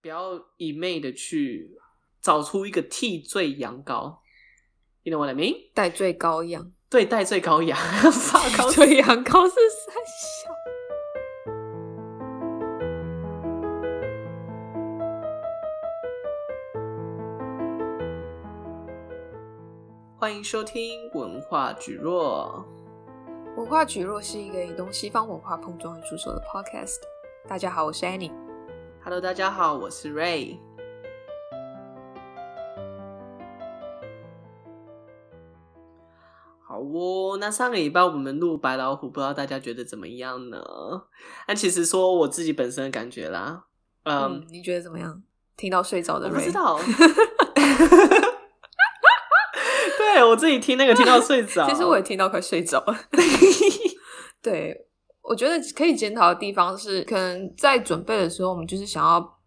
不要一昧的去找出一个替罪羊羔。You know what I mean？代罪羔羊。对，代罪羔羊。代罪羊羔是三小。欢迎收听文化蒟蒻。文化蒟蒻是一个以东西方文化碰撞而出手的 podcast。大家好，我是 Annie。Hello，大家好，我是 Ray。好哦，那上个礼拜我们录白老虎，不知道大家觉得怎么样呢？那其实说我自己本身的感觉啦，嗯，嗯，你觉得怎么样？听到睡着的 Ray，我不知道。对，我自己听那个听到睡着，其实我也听到快睡着了。对，我觉得可以检讨的地方是，可能在准备的时候，我们就是想要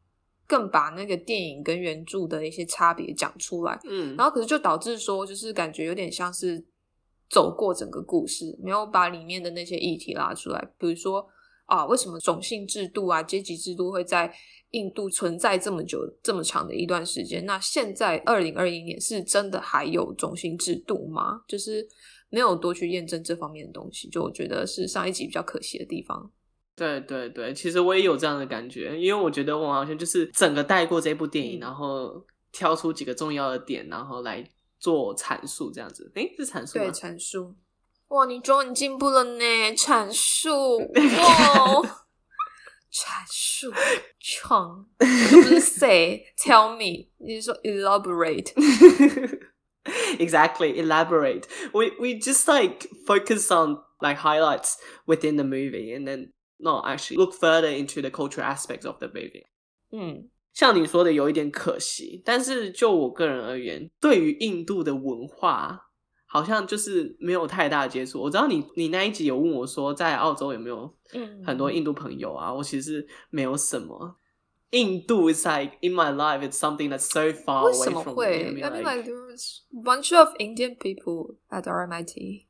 更把那个电影跟原著的一些差别讲出来。嗯，然后可是就导致说，就是感觉有点像是走过整个故事，没有把里面的那些议题拉出来。比如说啊，为什么种姓制度啊、阶级制度会在印度存在这么久、这么长的一段时间，那现在二零二一年是真的还有种姓制度吗？就是没有多去验证这方面的东西，就我觉得是上一集比较可惜的地方。对对对，其实我也有这样的感觉，因为我觉得我好像就是整个带过这部电影，嗯、然后挑出几个重要的点，然后来做阐述，这样子。诶，是阐述吗？对，阐述。哇，你终于进步了呢！阐述，哇。阐述，创，不是 say，tell me，你是说 elaborate？Exactly, elaborate. We we just like focus on like highlights within the movie, and then not actually look further into the cultural aspects of the movie. 嗯，像你说的有一点可惜，但是就我个人而言，对于印度的文化。好像就是没有太大的接触。我知道你，你那一集有问我说，在澳洲有没有很多印度朋友啊？嗯、我其实没有什么。 印度 is like in my life, it's something that's so far away from me. 为什么会？I mean, like there was a bunch of Indian people at RMIT.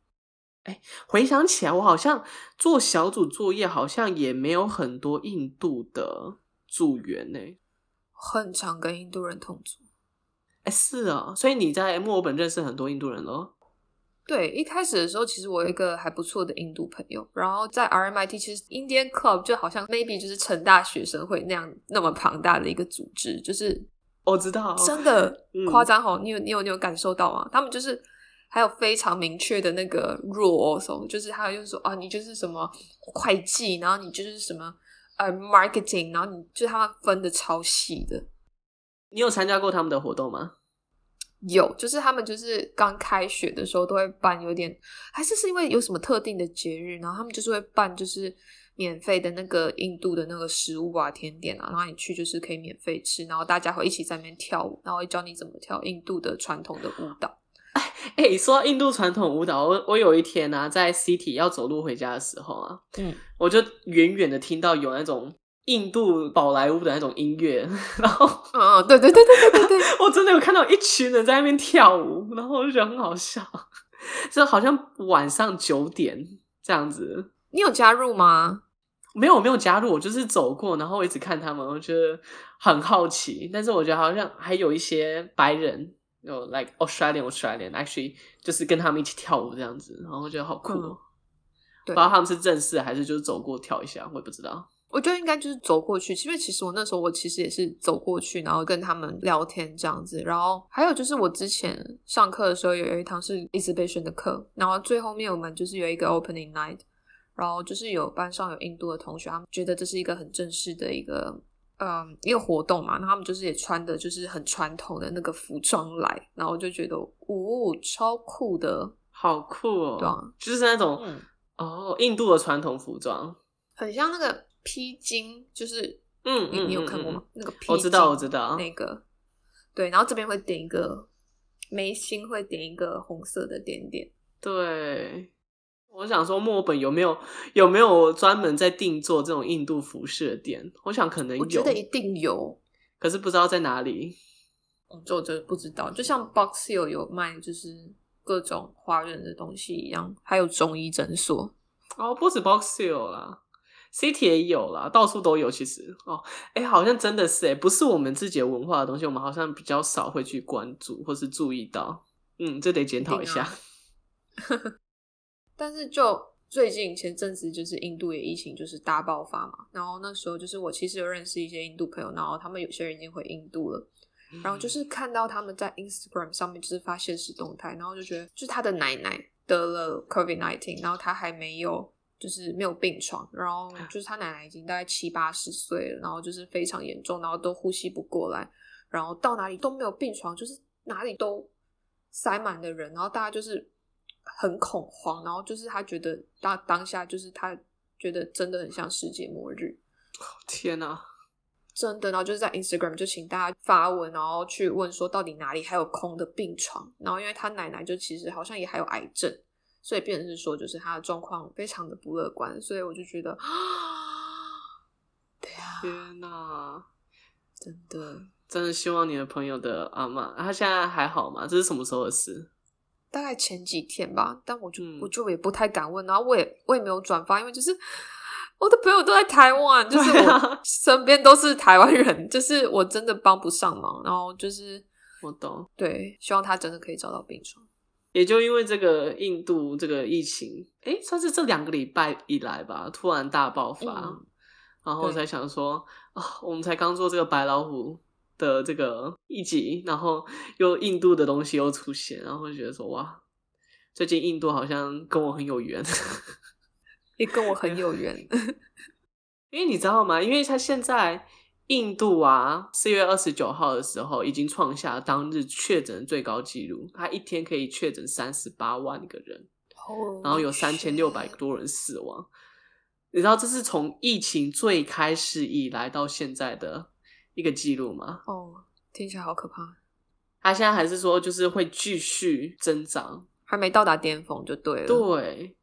哎，回想起来，我好像做小组作业，好像也没有很多印度的组员呢。很常跟印度人同组。哎，是啊，所以你在墨尔本认识很多印度人咯。对，一开始的时候，其实我有一个还不错的印度朋友，然后在 RMIT，其实 Indian Club 就好像 maybe 就是成大学生会那样那么庞大的一个组织，就是我知道，真的 夸张哦，你有你有你有感受到吗？他们就是还有非常明确的那个 rule，also 就是还有就是说啊，你就是什么会计，然后你就是什么呃 marketing，然后你就是他们分的超细的。你有参加过他们的活动吗？有，就是他们就是刚开学的时候都会办，有点还是是因为有什么特定的节日，然后他们就是会办，就是免费的那个印度的那个食物啊、甜点啊，然后你去就是可以免费吃，然后大家会一起在那边跳舞，然后会教你怎么跳印度的传统的舞蹈。哎、欸，说到印度传统舞蹈，我我有一天呢、啊，在 City 要走路回家的时候啊，嗯，我就远远的听到有那种。印度宝莱坞的那种音乐，然后，嗯，对对对对对对，我真的有看到一群人在那边跳舞，然后我就觉得很好笑，就好像晚上九点这样子。你有加入吗？没有，我没有加入，我就是走过，然后我一直看他们，我觉得很好奇。但是我觉得好像还有一些白人，有 like Australian Australian actually 就是跟他们一起跳舞这样子，然后我觉得好酷。嗯，对，不知道他们是正式还是就是走过跳一下，我也不知道。我觉得应该就是走过去，因为其实我那时候我其实也是走过去，然后跟他们聊天这样子。然后还有就是我之前上课的时候有一堂是 exhibition 的课，然后最后面我们就是有一个 opening night，然后就是有班上有印度的同学，他们觉得这是一个很正式的一个嗯一个活动嘛，然后他们就是也穿的就是很传统的那个服装来，然后我就觉得哦超酷的，好酷哦，对啊，就是那种、嗯、哦印度的传统服装，很像那个。披巾就是，嗯，你你有看过吗？嗯、那个披巾，我知道，我知道那个，对，然后这边会点一个眉心，会点一个红色的点点。对，我想说墨本有没有有没有专门在定做这种印度服饰的店？我想可能有，我觉得一定有，可是不知道在哪里。我就就不知道，就像 Box Hill 有卖就是各种华人的东西一样，还有中医诊所。哦，不止 Box Hill 啦。，City 也有啦，到处都有。其实哦，哎，好像真的是哎，不是我们自己的文化的东西，我们好像比较少会去关注或是注意到。嗯，这得检讨一下。但是就最近前阵子，就是印度的疫情就是大爆发嘛，然后那时候就是我其实有认识一些印度朋友，然后他们有些人已经回印度了，然后就是看到他们在 Instagram 上面就是发现实动态，然后就觉得就是他的奶奶得了 COVID-19，然后他还没有就是没有病床，然后就是他奶奶已经大概七八十岁了，然后就是非常严重，然后都呼吸不过来，然后到哪里都没有病床，就是哪里都塞满的人，然后大家就是。很恐慌，然后就是他觉得当当下就是他觉得真的很像世界末日。天哪，真的，然后就是在 Instagram 就请大家发文，然后去问说到底哪里还有空的病床。然后因为他奶奶就其实好像也还有癌症，所以变成是说就是他的状况非常的不乐观。所以我就觉得啊，对啊，天哪，真的真的希望你的朋友的阿妈，他现在还好吗？这是什么时候的事？大概前几天吧，但我就、嗯、我就也不太敢问，然后我也我也没有转发，因为就是我的朋友都在台湾，就是我身边都是台湾人，就是我真的帮不上忙，然后就是我懂，对，希望他真的可以找到病床。也就因为这个印度这个疫情，诶，算是这两个礼拜以来吧，突然大爆发，嗯、然后我才想说啊，我们才刚做这个白老虎。的这个一集，然后又印度的东西又出现，然后就觉得说哇，最近印度好像跟我很有缘，也跟我很有缘，因为你知道吗？因为他现在印度啊，四月二十九号的时候已经创下当日确诊最高纪录，他一天可以确诊三十八万个人，oh, 然后有三千六百多人死亡。你知道这是从疫情最开始以来到现在的。一个记录吗？哦，听起来好可怕。他现在还是说，就是会继续增长，还没到达巅峰就对了。对，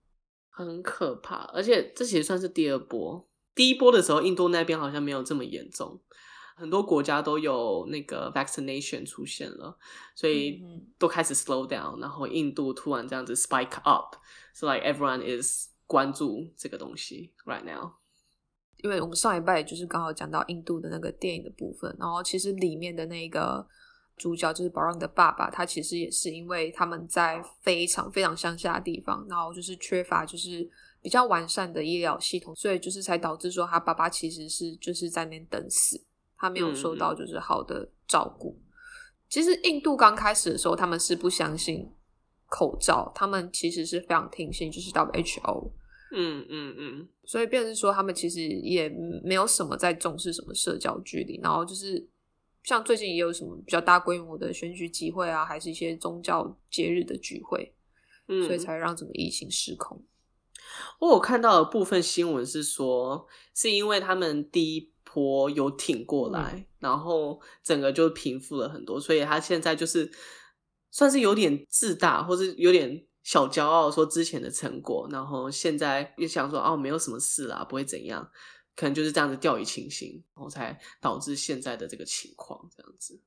很可怕。而且这其实算是第二波。第一波的时候，印度那边好像没有这么严重，很多国家都有那个 vaccination 出现了，所以都开始 slow down。然后印度突然这样子 spike up，so like everyone is 关注这个东西 right now。因为我们上一拜就是刚好讲到印度的那个电影的部分，然后其实里面的那个主角就是宝让的爸爸，他其实也是因为他们在非常非常乡下的地方，然后就是缺乏就是比较完善的医疗系统，所以就是才导致说他爸爸其实是就是在那边等死，他没有受到就是好的照顾。嗯嗯。其实印度刚开始的时候，他们是不相信口罩，他们其实是非常听信就是 WHO。嗯嗯嗯，所以变成是说，他们其实也没有什么在重视什么社交距离，然后就是像最近也有什么比较大规模的选举集会啊，还是一些宗教节日的聚会，嗯，所以才让整个疫情失控。我有看到的部分新闻是说，是因为他们第一波有挺过来，嗯，然后整个就平复了很多，所以他现在就是算是有点自大，或是有点。小骄傲说之前的成果，然后现在又想说哦，没有什么事啦，不会怎样，可能就是这样子掉以轻心，然后才导致现在的这个情况这样子。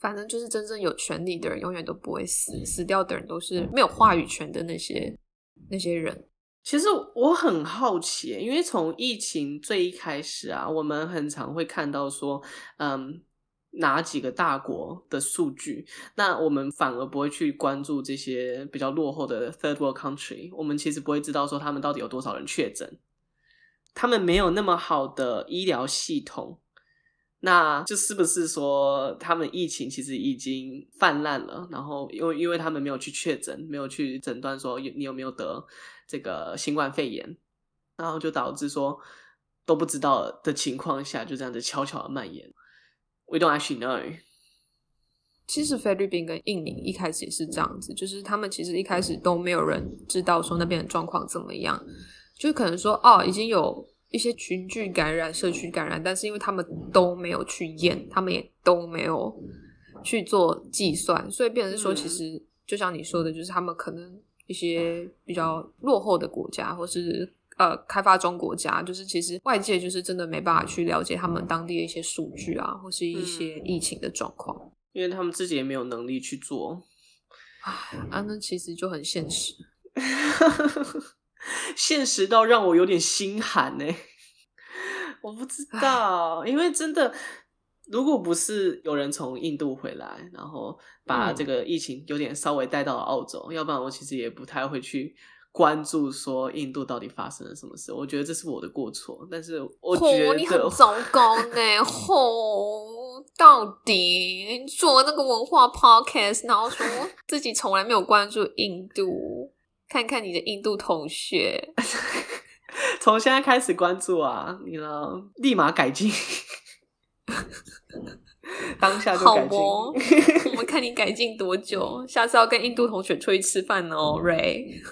反正就是真正有权利的人永远都不会死，死掉的人都是没有话语权的那些那些人。其实我很好奇，因为从疫情最一开始啊，我们很常会看到说，嗯。哪几个大国的数据？那我们反而不会去关注这些比较落后的 third world country。我们其实不会知道说他们到底有多少人确诊，他们没有那么好的医疗系统。那就是不是说他们疫情其实已经泛滥了？然后因为因为他们没有去确诊，没有去诊断说你有没有得这个新冠肺炎，然后就导致说都不知道的情况下，就这样子悄悄的蔓延。We don't actually know。其实菲律宾跟印尼一开始也是这样子，就是他们其实一开始都没有人知道说那边的状况怎么样，就可能说哦，已经有一些群聚感染、社区感染，但是因为他们都没有去验，他们也都没有去做计算，所以变成是说，其实就像你说的，就是他们可能一些比较落后的国家，或是。呃，开发中国家就是其实外界就是真的没办法去了解他们当地的一些数据啊，或是一些疫情的状况，因为他们自己也没有能力去做。啊，那其实就很现实。现实到让我有点心寒呢。我不知道，因为真的，如果不是有人从印度回来，然后把这个疫情有点稍微带到了澳洲，嗯，要不然我其实也不太会去关注说印度到底发生了什么事。我觉得这是我的过错，但是我觉得，哦，你很糟糕呢。吼，到底做那个文化 podcast，然后说自己从来没有关注印度，看看你的印度同学。从现在开始关注啊，你呢？立马改进，当下就改进。我们看你改进多久。下次要跟印度同学出去吃饭哦，Ray。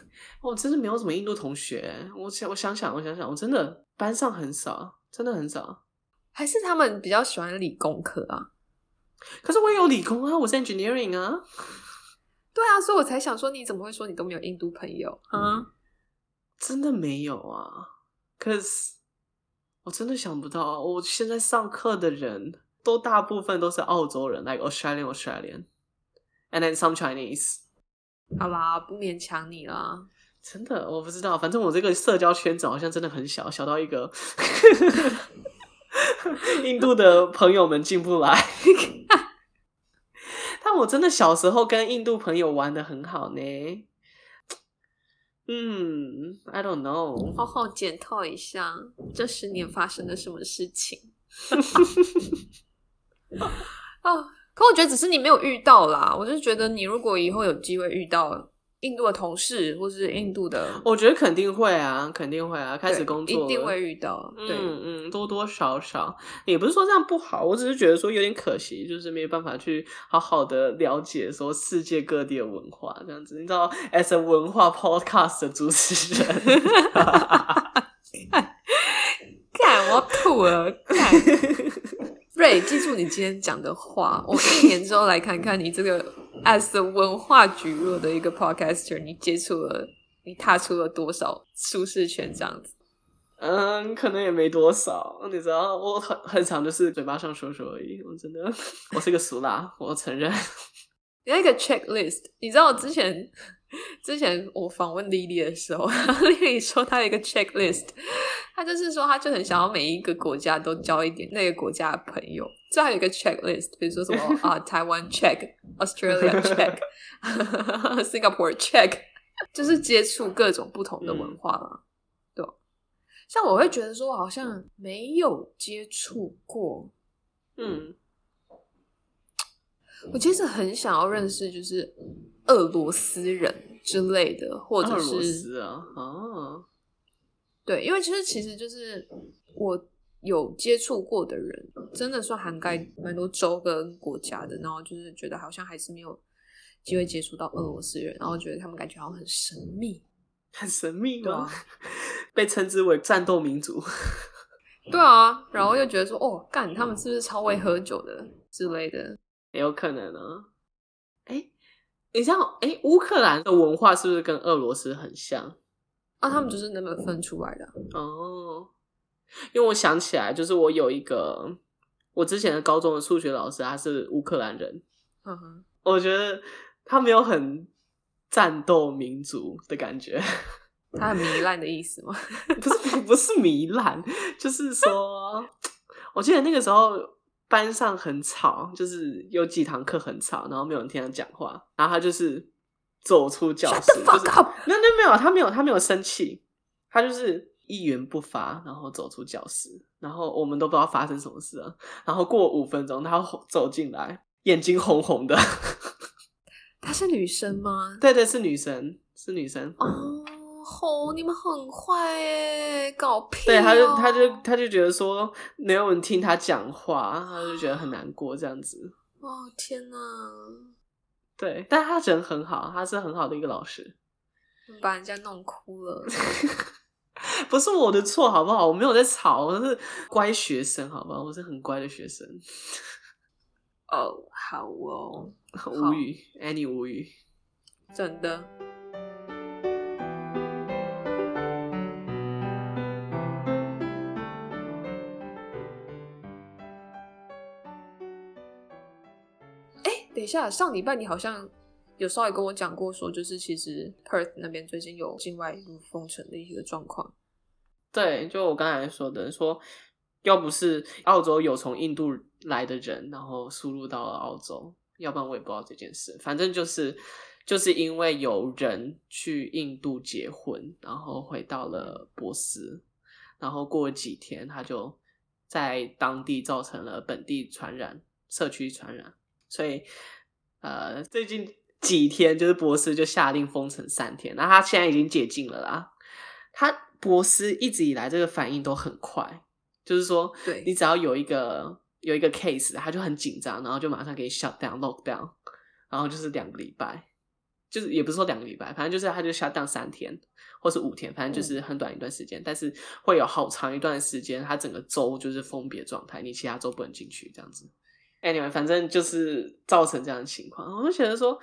我真的没有什么印度同学。我想，我想想，我想想，我真的班上很少，真的很少。还是他们比较喜欢理工科啊？可是我也有理工啊，我是 engineering 啊。对啊，所以我才想说，你怎么会说你都没有印度朋友？嗯。真的没有啊，可是我真的想不到啊，我现在上课的人都大部分都是澳洲人，like Australian Australian，and then some Chinese。好啦，不勉强你了。真的，我不知道，反正我这个社交圈子好像真的很小，小到一个 印度的朋友们进不来。我真的小时候跟印度朋友玩的很好呢。嗯，I don't know。好好检讨一下这十年发生了什么事情。哦，可我觉得只是你没有遇到啦。我就觉得你如果以后有机会遇到。印度的同事，或是印度的，我觉得肯定会啊，肯定会啊。开始工作，一定会遇到。对，嗯嗯，多多少少，也不是说这样不好，我只是觉得说有点可惜，就是没有办法去好好的了解说世界各地的文化这样子。你知道，as a 文化 podcast 的主持人，看我吐了，看 瑞，记住你今天讲的话，我一年之后来看看你这个。As a 文化局弱的一个 podcaster，你接触了，你踏出了多少舒适圈？这样子，嗯，可能也没多少。你知道，我很很常就是嘴巴上说说而已。我真的，我是个俗辣，我承认。有一个 checklist，你知道我之前。之前我访问莉莉的时候，莉莉说她有一个 checklist，她就是说她就很想要每一个国家都交一点那个国家的朋友，这还有一个 checklist，比如说什么 啊，台湾 check，Australia check，Singapore check，就是接触各种不同的文化嘛，嗯、对。像我会觉得说，我好像没有接触过，嗯，我其实很想要认识，就是。俄罗斯人之类的，或者是俄罗斯啊，哦，对，因为其实其实就是我有接触过的人，真的算涵盖蛮多州跟国家的，然后就是觉得好像还是没有机会接触到俄罗斯人，然后觉得他们感觉好像很神秘，很神秘吗？啊、被称之为战斗民族，对啊，然后又觉得说，哦，干，他们是不是超会喝酒的之类的？也有可能啊，哎。你像哎，乌克兰的文化是不是跟俄罗斯很像啊？他们就是那么分出来的哦。因为我想起来，就是我有一个我之前的高中的数学老师，他是乌克兰人。嗯哼，我觉得他没有很战斗民族的感觉。他很糜烂的意思吗？不是，不是糜烂，就是说，我记得那个时候。班上很吵，就是有几堂课很吵，然后没有人听他讲话，然后他就是走出教室，就是没有没有他没有他没有生气，他就是一言不发，然后走出教室，然后我们都不知道发生什么事了，然后过五分钟，他走进来，眼睛红红的，她是女生吗？对对，是女生，是女生。哦。吼、哦！你们很坏耶，搞屁、哦！对，他就他就他就觉得说没有人听她讲话，她就觉得很难过这样子。哦天哪！对，但她人很好，她是很好的一个老师。把人家弄哭了，不是我的错，好不好？我没有在吵，我是乖学生，好不好？我是很乖的学生。哦，好哦，无语，Any 无语，真的。等一下，上礼拜你好像有稍微跟我讲过，说就是其实 Perth 那边最近有境外入封城的一个状况。对，就我刚才说的，说要不是澳洲有从印度来的人，然后输入到了澳洲，要不然我也不知道这件事。反正就是就是因为有人去印度结婚，然后回到了波斯，然后过几天，他就在当地造成了本地传染、社区传染，所以呃，最近。几天就是博斯就下令封城三天，那他现在已经解禁了啦。他博斯一直以来这个反应都很快，就是说，对你只要有一个有一个 case，他就很紧张，然后就马上给你 shut down lock down，然后就是两个礼拜，就是也不是说两个礼拜，反正就是他就 shut down 三天或是五天，反正就是很短一段时间，嗯、但是会有好长一段时间，他整个州就是封闭状态，你其他州不能进去这样子。Anyway，反正就是造成这样的情况，我就觉得说。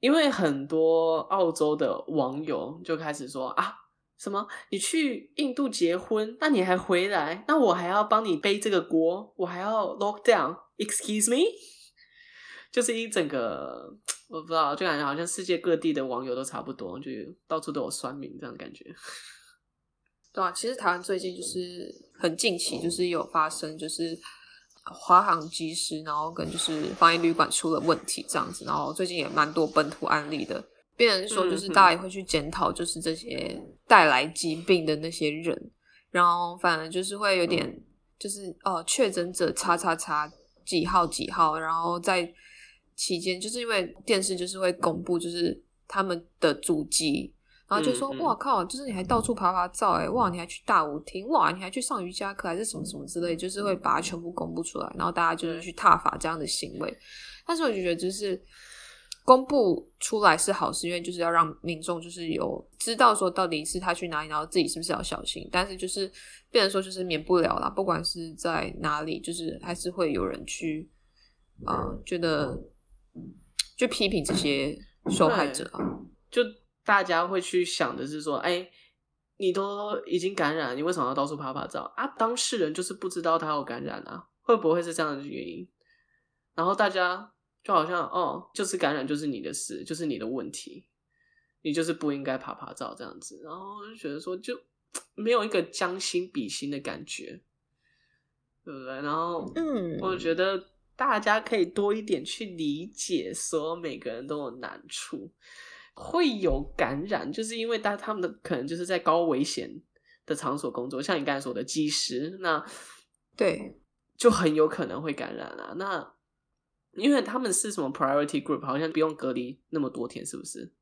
因为很多澳洲的网友就开始说啊，什么你去印度结婚，那你还回来，那我还要帮你背这个锅，我还要 lock down，excuse me，就是一整个我不知道，就感觉好像世界各地的网友都差不多，就到处都有酸民这样的感觉。对啊，其实台湾最近就是很近期，就是有发生，就是。华航机师，然后跟就是防疫旅馆出了问题这样子，然后最近也蛮多本土案例的，变成说就是大家也会去检讨，就是这些带来疾病的那些人，然后反而就是会有点就是哦，确诊者叉叉叉几号几号，然后在期间就是因为电视就是会公布就是他们的足迹。然后就说：“哇靠！就是你还到处拍拍照哎，哇，你还去大舞厅，哇，你还去上瑜伽课，还是什么什么之类，就是会把它全部公布出来，然后大家就是去挞伐这样的行为。但是我就觉得，就是公布出来是好事，因为就是要让民众就是有知道说到底是他去哪里，然后自己是不是要小心。但是就是变成说，就是免不了啦，不管是在哪里，就是还是会有人去啊、呃，觉得就批评这些受害者啊，就。”大家会去想的是说，哎，你都已经感染了，你为什么要到处拍拍照啊？当事人就是不知道他有感染啊，会不会是这样的原因？然后大家就好像，哦，就是感染就是你的事，就是你的问题，你就是不应该爬爬照这样子。然后就觉得说，就没有一个将心比心的感觉，对不对？然后，嗯，我觉得大家可以多一点去理解，说每个人都有难处。会有感染，就是因为大他们的可能就是在高危险的场所工作，像你刚才说的机师，那对，就很有可能会感染啊。那因为他们是什么 priority group，好像不用隔离那么多天，是不是？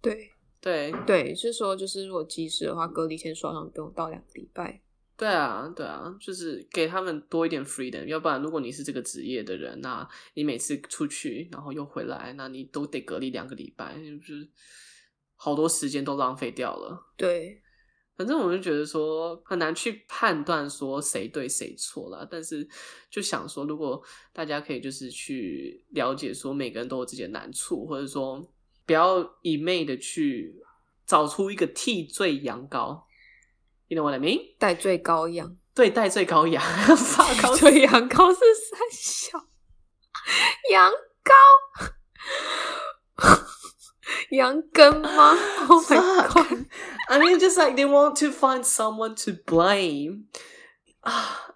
对对对，是说就是如果机师的话，隔离天数好像不用到两个礼拜。对啊，对啊，就是给他们多一点 freedom。要不然，如果你是这个职业的人，那你每次出去，然后又回来，那你都得隔离两个礼拜，就是好多时间都浪费掉了。对，反正我就觉得说很难去判断说谁对谁错了。但是就想说，如果大家可以就是去了解说每个人都有自己的难处，或者说不要一昧的去找出一个替罪羊羔。You know what I mean？代罪羔羊，对，代罪羔羊，代罪羊羔是三小 羊羔，羊羹吗？Oh my god! I mean, just like they want to find someone to blame,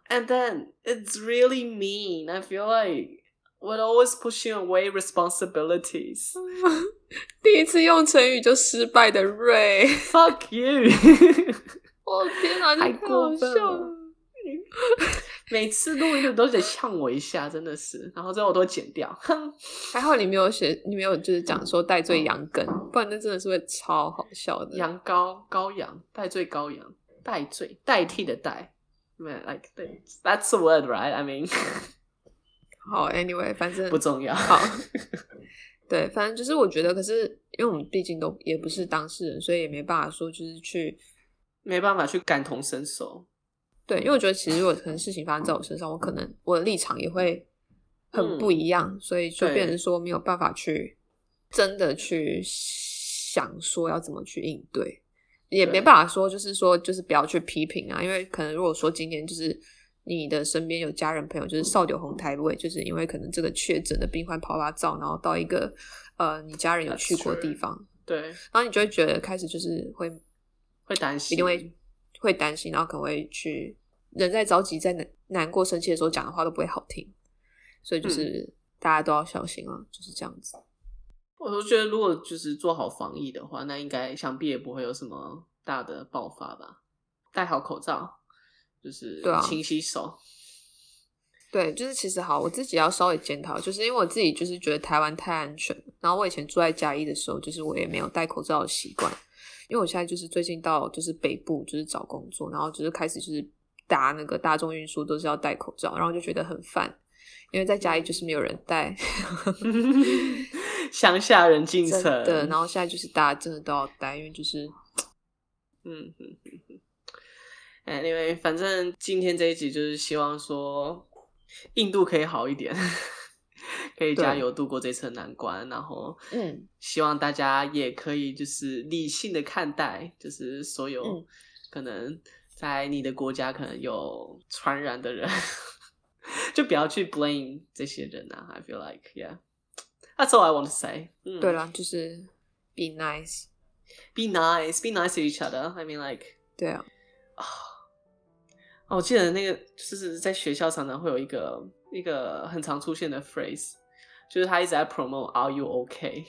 and then it's really mean. I feel like we're always pushing away responsibilities. 第一次用成语就失败的瑞，Fuck you！我、哦、天哪，太过分了！ 每次录音都得呛我一下，真的是，然后最后我都剪掉。哼，还好你没有写，你没有就是讲说代罪羊羹，不然那真的是会超好笑的。羊羔羔羊，代罪羔羊，代罪代替的代，like that's a word, right? I mean，好，anyway，反正 不重要。好，对，反正就是我觉得，可是因为我们毕竟都也不是当事人，所以也没办法说就是去。没办法去感同身受，对，因为我觉得其实如果可能事情发生在我身上，我可能我的立场也会很不一样，嗯、所以就变成说没有办法去真的去想说要怎么去应对，也没办法说就是说就是不要去批评啊，因为可能如果说今天就是你的身边有家人朋友就是少酒红台位，就是因为可能这个确诊的病患跑发灶，然后到一个呃你家人有去过的地方，对，然后你就会觉得开始就是会会担心，一定会会担心，然后可能会去人在着急、在难难过、生气的时候讲的话都不会好听，所以就是大家都要小心啊，嗯、就是这样子。我都觉得，如果就是做好防疫的话，那应该想必也不会有什么大的爆发吧。戴好口罩，就是勤洗手。对，就是其实好，我自己要稍微检讨，就是因为我自己就是觉得台湾太安全。然后我以前住在嘉义的时候，就是我也没有戴口罩的习惯。因为我现在就是最近到就是北部就是找工作，然后就是开始就是搭那个大众运输都是要戴口罩，然后就觉得很烦，因为在家里就是没有人戴。乡下人进城，对，然后现在就是大家真的都要戴，因为就是，嗯哼哼哼。Anyway，反正今天这一集就是希望说印度可以好一点，可以加油度过这次难关，然后嗯，希望大家也可以就是理性的看待，就是所有可能在你的国家可能有传染的人，就不要去 blame 这些人啊。I feel like yeah。That's all I want to say。对了，就是 be nice，be nice，be nice to each other。I mean like，对啊。哦，我记得那个就是在学校常常会有一个一个很常出现的 phrase，就是他一直在 promote Are you okay？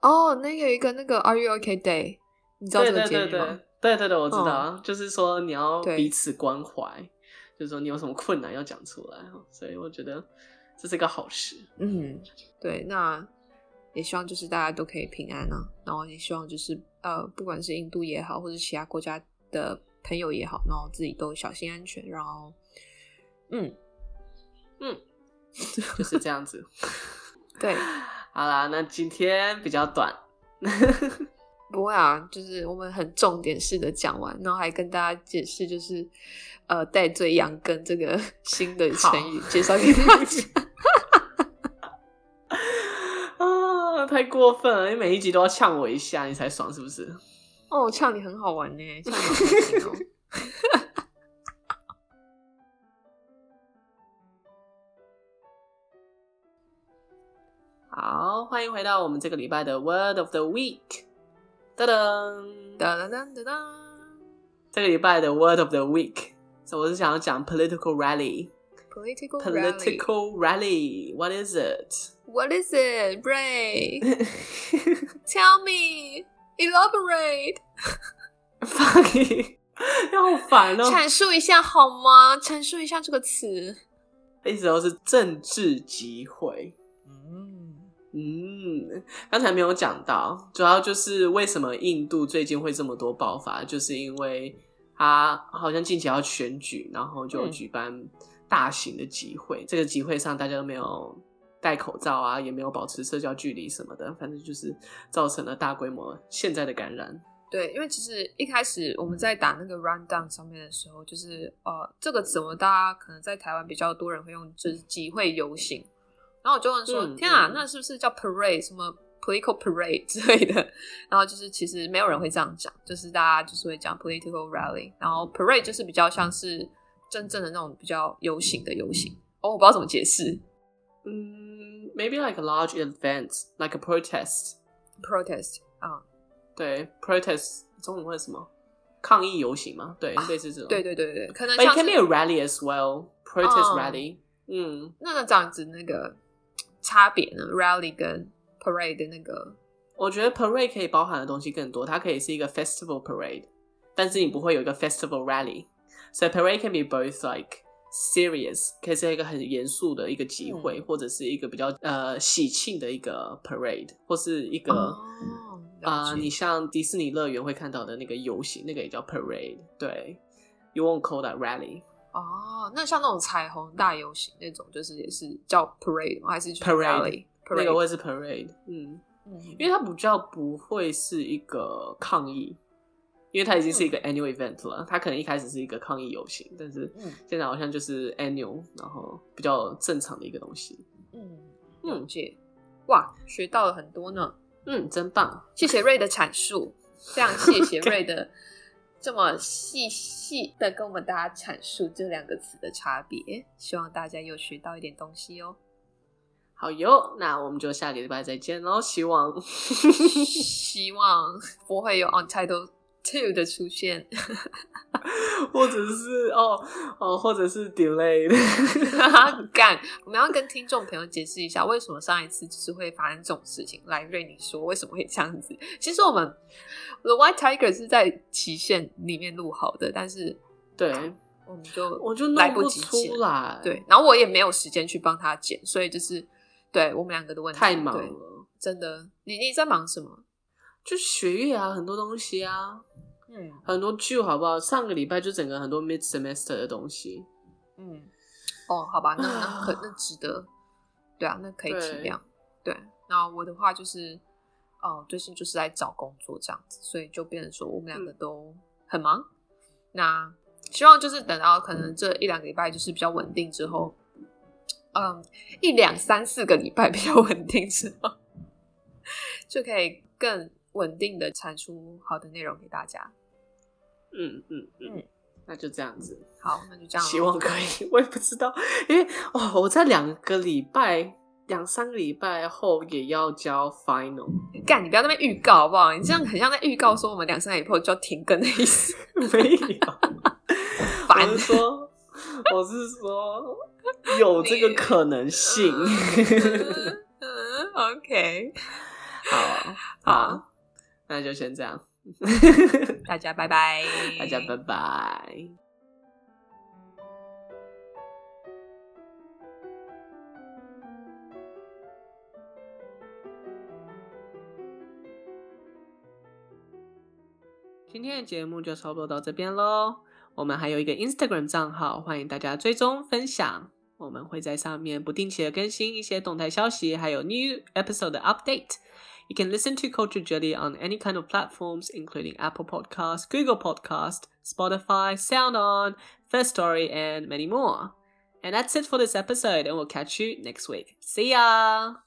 哦，那个一个那个 Are you okay day？你知道这个节目吗？对对对对，对对对，我知道。哦，就是说你要彼此关怀，就是说你有什么困难要讲出来。所以我觉得。这是一个好事，嗯，对，那也希望就是大家都可以平安啊，然后也希望就是呃，不管是印度也好，或者其他国家的朋友也好，然后自己都小心安全，然后，嗯嗯，就是这样子，对，好啦，那今天比较短，不会啊，就是我们很重点式的讲完，然后还跟大家解释，就是呃，戴罪羊羹这个 新的成语介绍给大家。太过分了！你每一集都要呛我一下，你才爽是不是？哦，呛你很好玩呢，呛你好玩哦。欢迎回到我们这个礼拜的 Word of the Week。噔噔噔噔噔噔，这个礼拜的 Word of the Week，我是想要讲 political rally。Political, political rally. What is it? What is it, Ray? Tell me. Elaborate. Fucking，好烦哦！阐述一下好吗？阐述一下这个词。意思都是政治集会。 嗯嗯，刚才没有讲到，主要就是为什么印度最近会这么多爆发，就是因为他好像近期要选举，然后就举办、嗯。大型的集会，这个集会上大家都没有戴口罩啊，也没有保持社交距离什么的，反正就是造成了大规模现在的感染。对，因为其实一开始我们在打那个 rundown 上面的时候，就是呃这个词，我们大家可能在台湾比较多人会用，就是集会游行。然后我就问说：“嗯、天啊，那是不是叫 parade？什么 political parade 之类的？”然后就是其实没有人会这样讲，就是大家就是会讲 political rally。然后 parade 就是比较像是。真正的那种比较游行的游行，哦，我不知道怎么解释。嗯，maybe like a large event, like a protest. Protest 啊，uh, 对，protest 中文会什么？抗议游行吗？对，类似这种。对对对对，可能像。But it can be a rally as well. Protest rally. 嗯，那那这样子那个差别呢？Rally 跟 parade 的那个，我觉得 parade 可以包含的东西更多，它可以是一个 festival parade，但是你不会有一个 festival rally。So parade can be both like serious，可以是一个很严肃的一个集会，嗯、或者是一个比较呃喜庆的一个 parade，或是一个啊、你像迪士尼乐园会看到的那个游行，那个也叫 parade。对，You won't call that rally。哦，那像那种彩虹大游行那种，就是也是叫 parade 吗？还是 parade？那个会是 parade。嗯嗯，因为它比较不会是一个抗议。因为它已经是一个 annual event 了，它可能一开始是一个抗议游行，但是现在好像就是 annual，然后比较正常的一个东西。嗯，了解。哇，学到了很多呢。嗯，真棒，谢谢 Ray 的阐述，非常谢谢 Ray 的这么细细的跟我们大家阐述这两个词的差别，希望大家又学到一点东西哦。好哟，那我们就下个礼拜再见喽。希望希望不会有 Untitled Two 的出现，或者是哦哦，或者是 Delayed。干，我们要跟听众朋友解释一下，为什么上一次就是会发生这种事情。来，瑞，你说为什么会这样子？其实我们 The White Tiger 是在期限里面录好的，但是对，我们就我就来不及出来。对，然后我也没有时间去帮他剪，所以就是。对我们两个的问题，太忙了，真的。你你在忙什么？就学业啊，很多东西啊，嗯，很多剧好不好？上个礼拜就整个很多 mid semester 的东西，嗯，哦，好吧，那那可那 值得，对啊，那可以体谅。对，那我的话就是，哦，最近就是在找工作这样子，所以就变成说我们两个都很忙。嗯、那希望就是等到可能这一两个礼拜就是比较稳定之后。嗯，一两三四个礼拜比较稳定之后，就可以更稳定的产出好的内容给大家。嗯嗯嗯，那就这样子。好，那就这样。希望可以，我也不知道，因为哦，我在两个礼拜、两三个礼拜后也要交 final。干，你不要在那边预告好不好？你这样很像在预告说我们两三个礼拜后就要停更的意思。没有，烦我是说，我是说。有这个可能性。嗯，OK，好，好，那就先这样。大家拜拜，大家拜拜。今天的节目就差不多到这边喽。我们还有一个 Instagram 账号，欢迎大家追踪分享。我们会在上面不定期的更新一些动态消息，还有 new episode 的 update。You can listen to Culture Jelly on any kind of platforms, including Apple Podcast, Google Podcast, Spotify, SoundOn, First Story, and many more. And that's it for this episode, and we'll catch you next week. See ya!